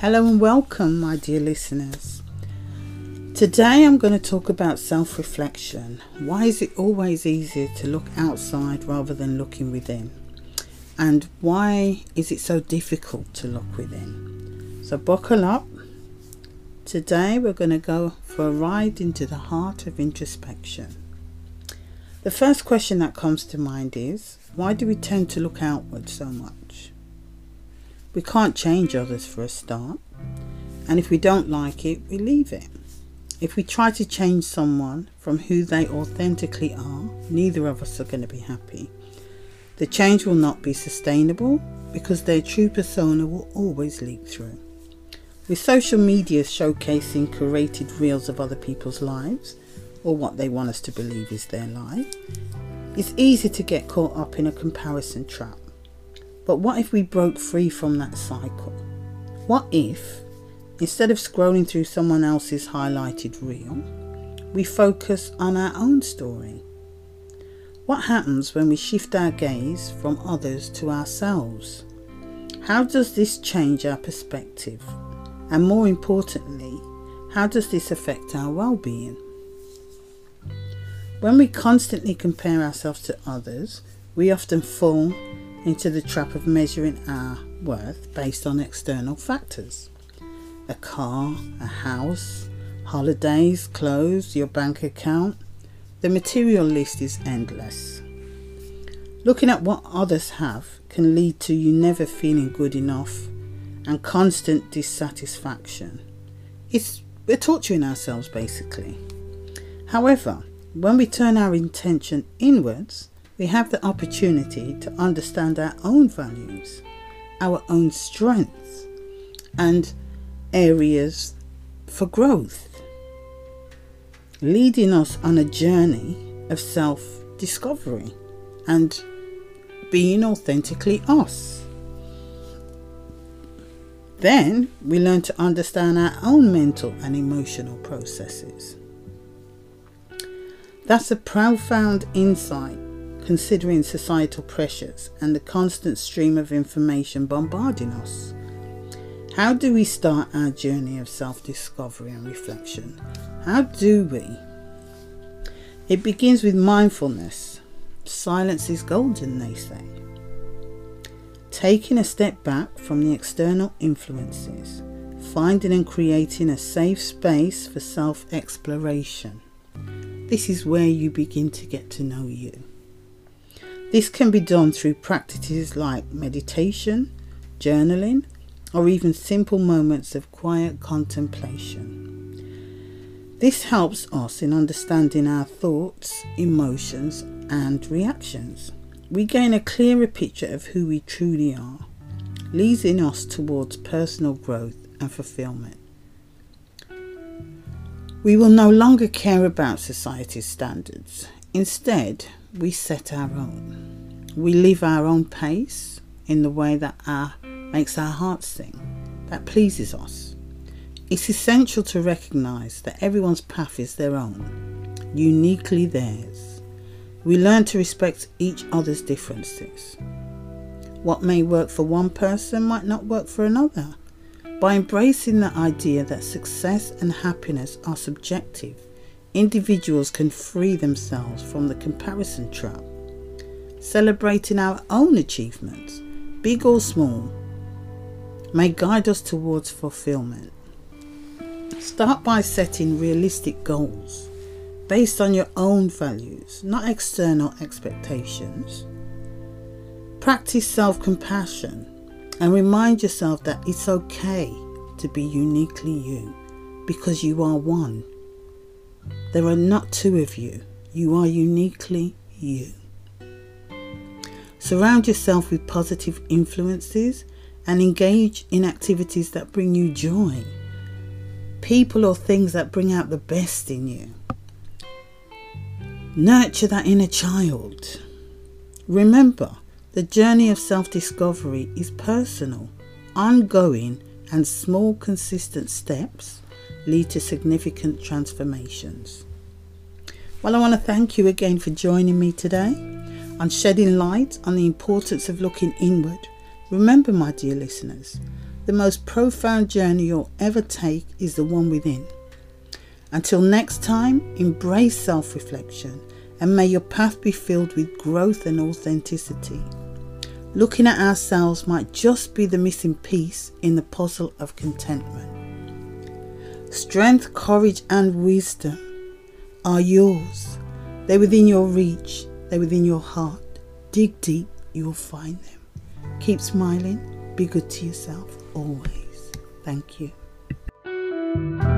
Hello and welcome, my dear listeners. Today I'm going to talk about self reflection. Why is it always easier to look outside rather than looking within? And why is it so difficult to look within? So, buckle up. Today we're going to go for a ride into the heart of introspection. The first question that comes to mind is why do we tend to look outward so much? We can't change others for a start, and if we don't like it, we leave it. If we try to change someone from who they authentically are, neither of us are going to be happy. The change will not be sustainable because their true persona will always leak through. With social media showcasing curated reels of other people's lives, or what they want us to believe is their life, it's easy to get caught up in a comparison trap. But what if we broke free from that cycle? What if, instead of scrolling through someone else's highlighted reel, we focus on our own story? What happens when we shift our gaze from others to ourselves? How does this change our perspective? And more importantly, how does this affect our well being? When we constantly compare ourselves to others, we often fall into the trap of measuring our worth based on external factors a car, a house, holidays, clothes, your bank account. The material list is endless. Looking at what others have can lead to you never feeling good enough and constant dissatisfaction. It's we're torturing ourselves basically. However, when we turn our intention inwards, we have the opportunity to understand our own values, our own strengths, and areas for growth, leading us on a journey of self discovery and being authentically us. Then we learn to understand our own mental and emotional processes. That's a profound insight considering societal pressures and the constant stream of information bombarding us. How do we start our journey of self discovery and reflection? How do we? It begins with mindfulness. Silence is golden, they say. Taking a step back from the external influences, finding and creating a safe space for self exploration. This is where you begin to get to know you. This can be done through practices like meditation, journaling, or even simple moments of quiet contemplation. This helps us in understanding our thoughts, emotions, and reactions. We gain a clearer picture of who we truly are, leading us towards personal growth and fulfillment. We will no longer care about society's standards. Instead, we set our own. We live our own pace in the way that our, makes our hearts sing, that pleases us. It's essential to recognise that everyone's path is their own, uniquely theirs. We learn to respect each other's differences. What may work for one person might not work for another. By embracing the idea that success and happiness are subjective, individuals can free themselves from the comparison trap, celebrating our own achievements, big or small, may guide us towards fulfillment. Start by setting realistic goals based on your own values, not external expectations. Practice self compassion and remind yourself that it's okay to be uniquely you because you are one. There are not two of you, you are uniquely you. Surround yourself with positive influences and engage in activities that bring you joy, people or things that bring out the best in you. Nurture that inner child. Remember, the journey of self discovery is personal, ongoing, and small, consistent steps lead to significant transformations. Well, I want to thank you again for joining me today on shedding light on the importance of looking inward. Remember, my dear listeners, the most profound journey you'll ever take is the one within. Until next time, embrace self reflection and may your path be filled with growth and authenticity. Looking at ourselves might just be the missing piece in the puzzle of contentment. Strength, courage, and wisdom are yours. They're within your reach, they're within your heart. Dig deep, you'll find them. Keep smiling, be good to yourself always. Thank you.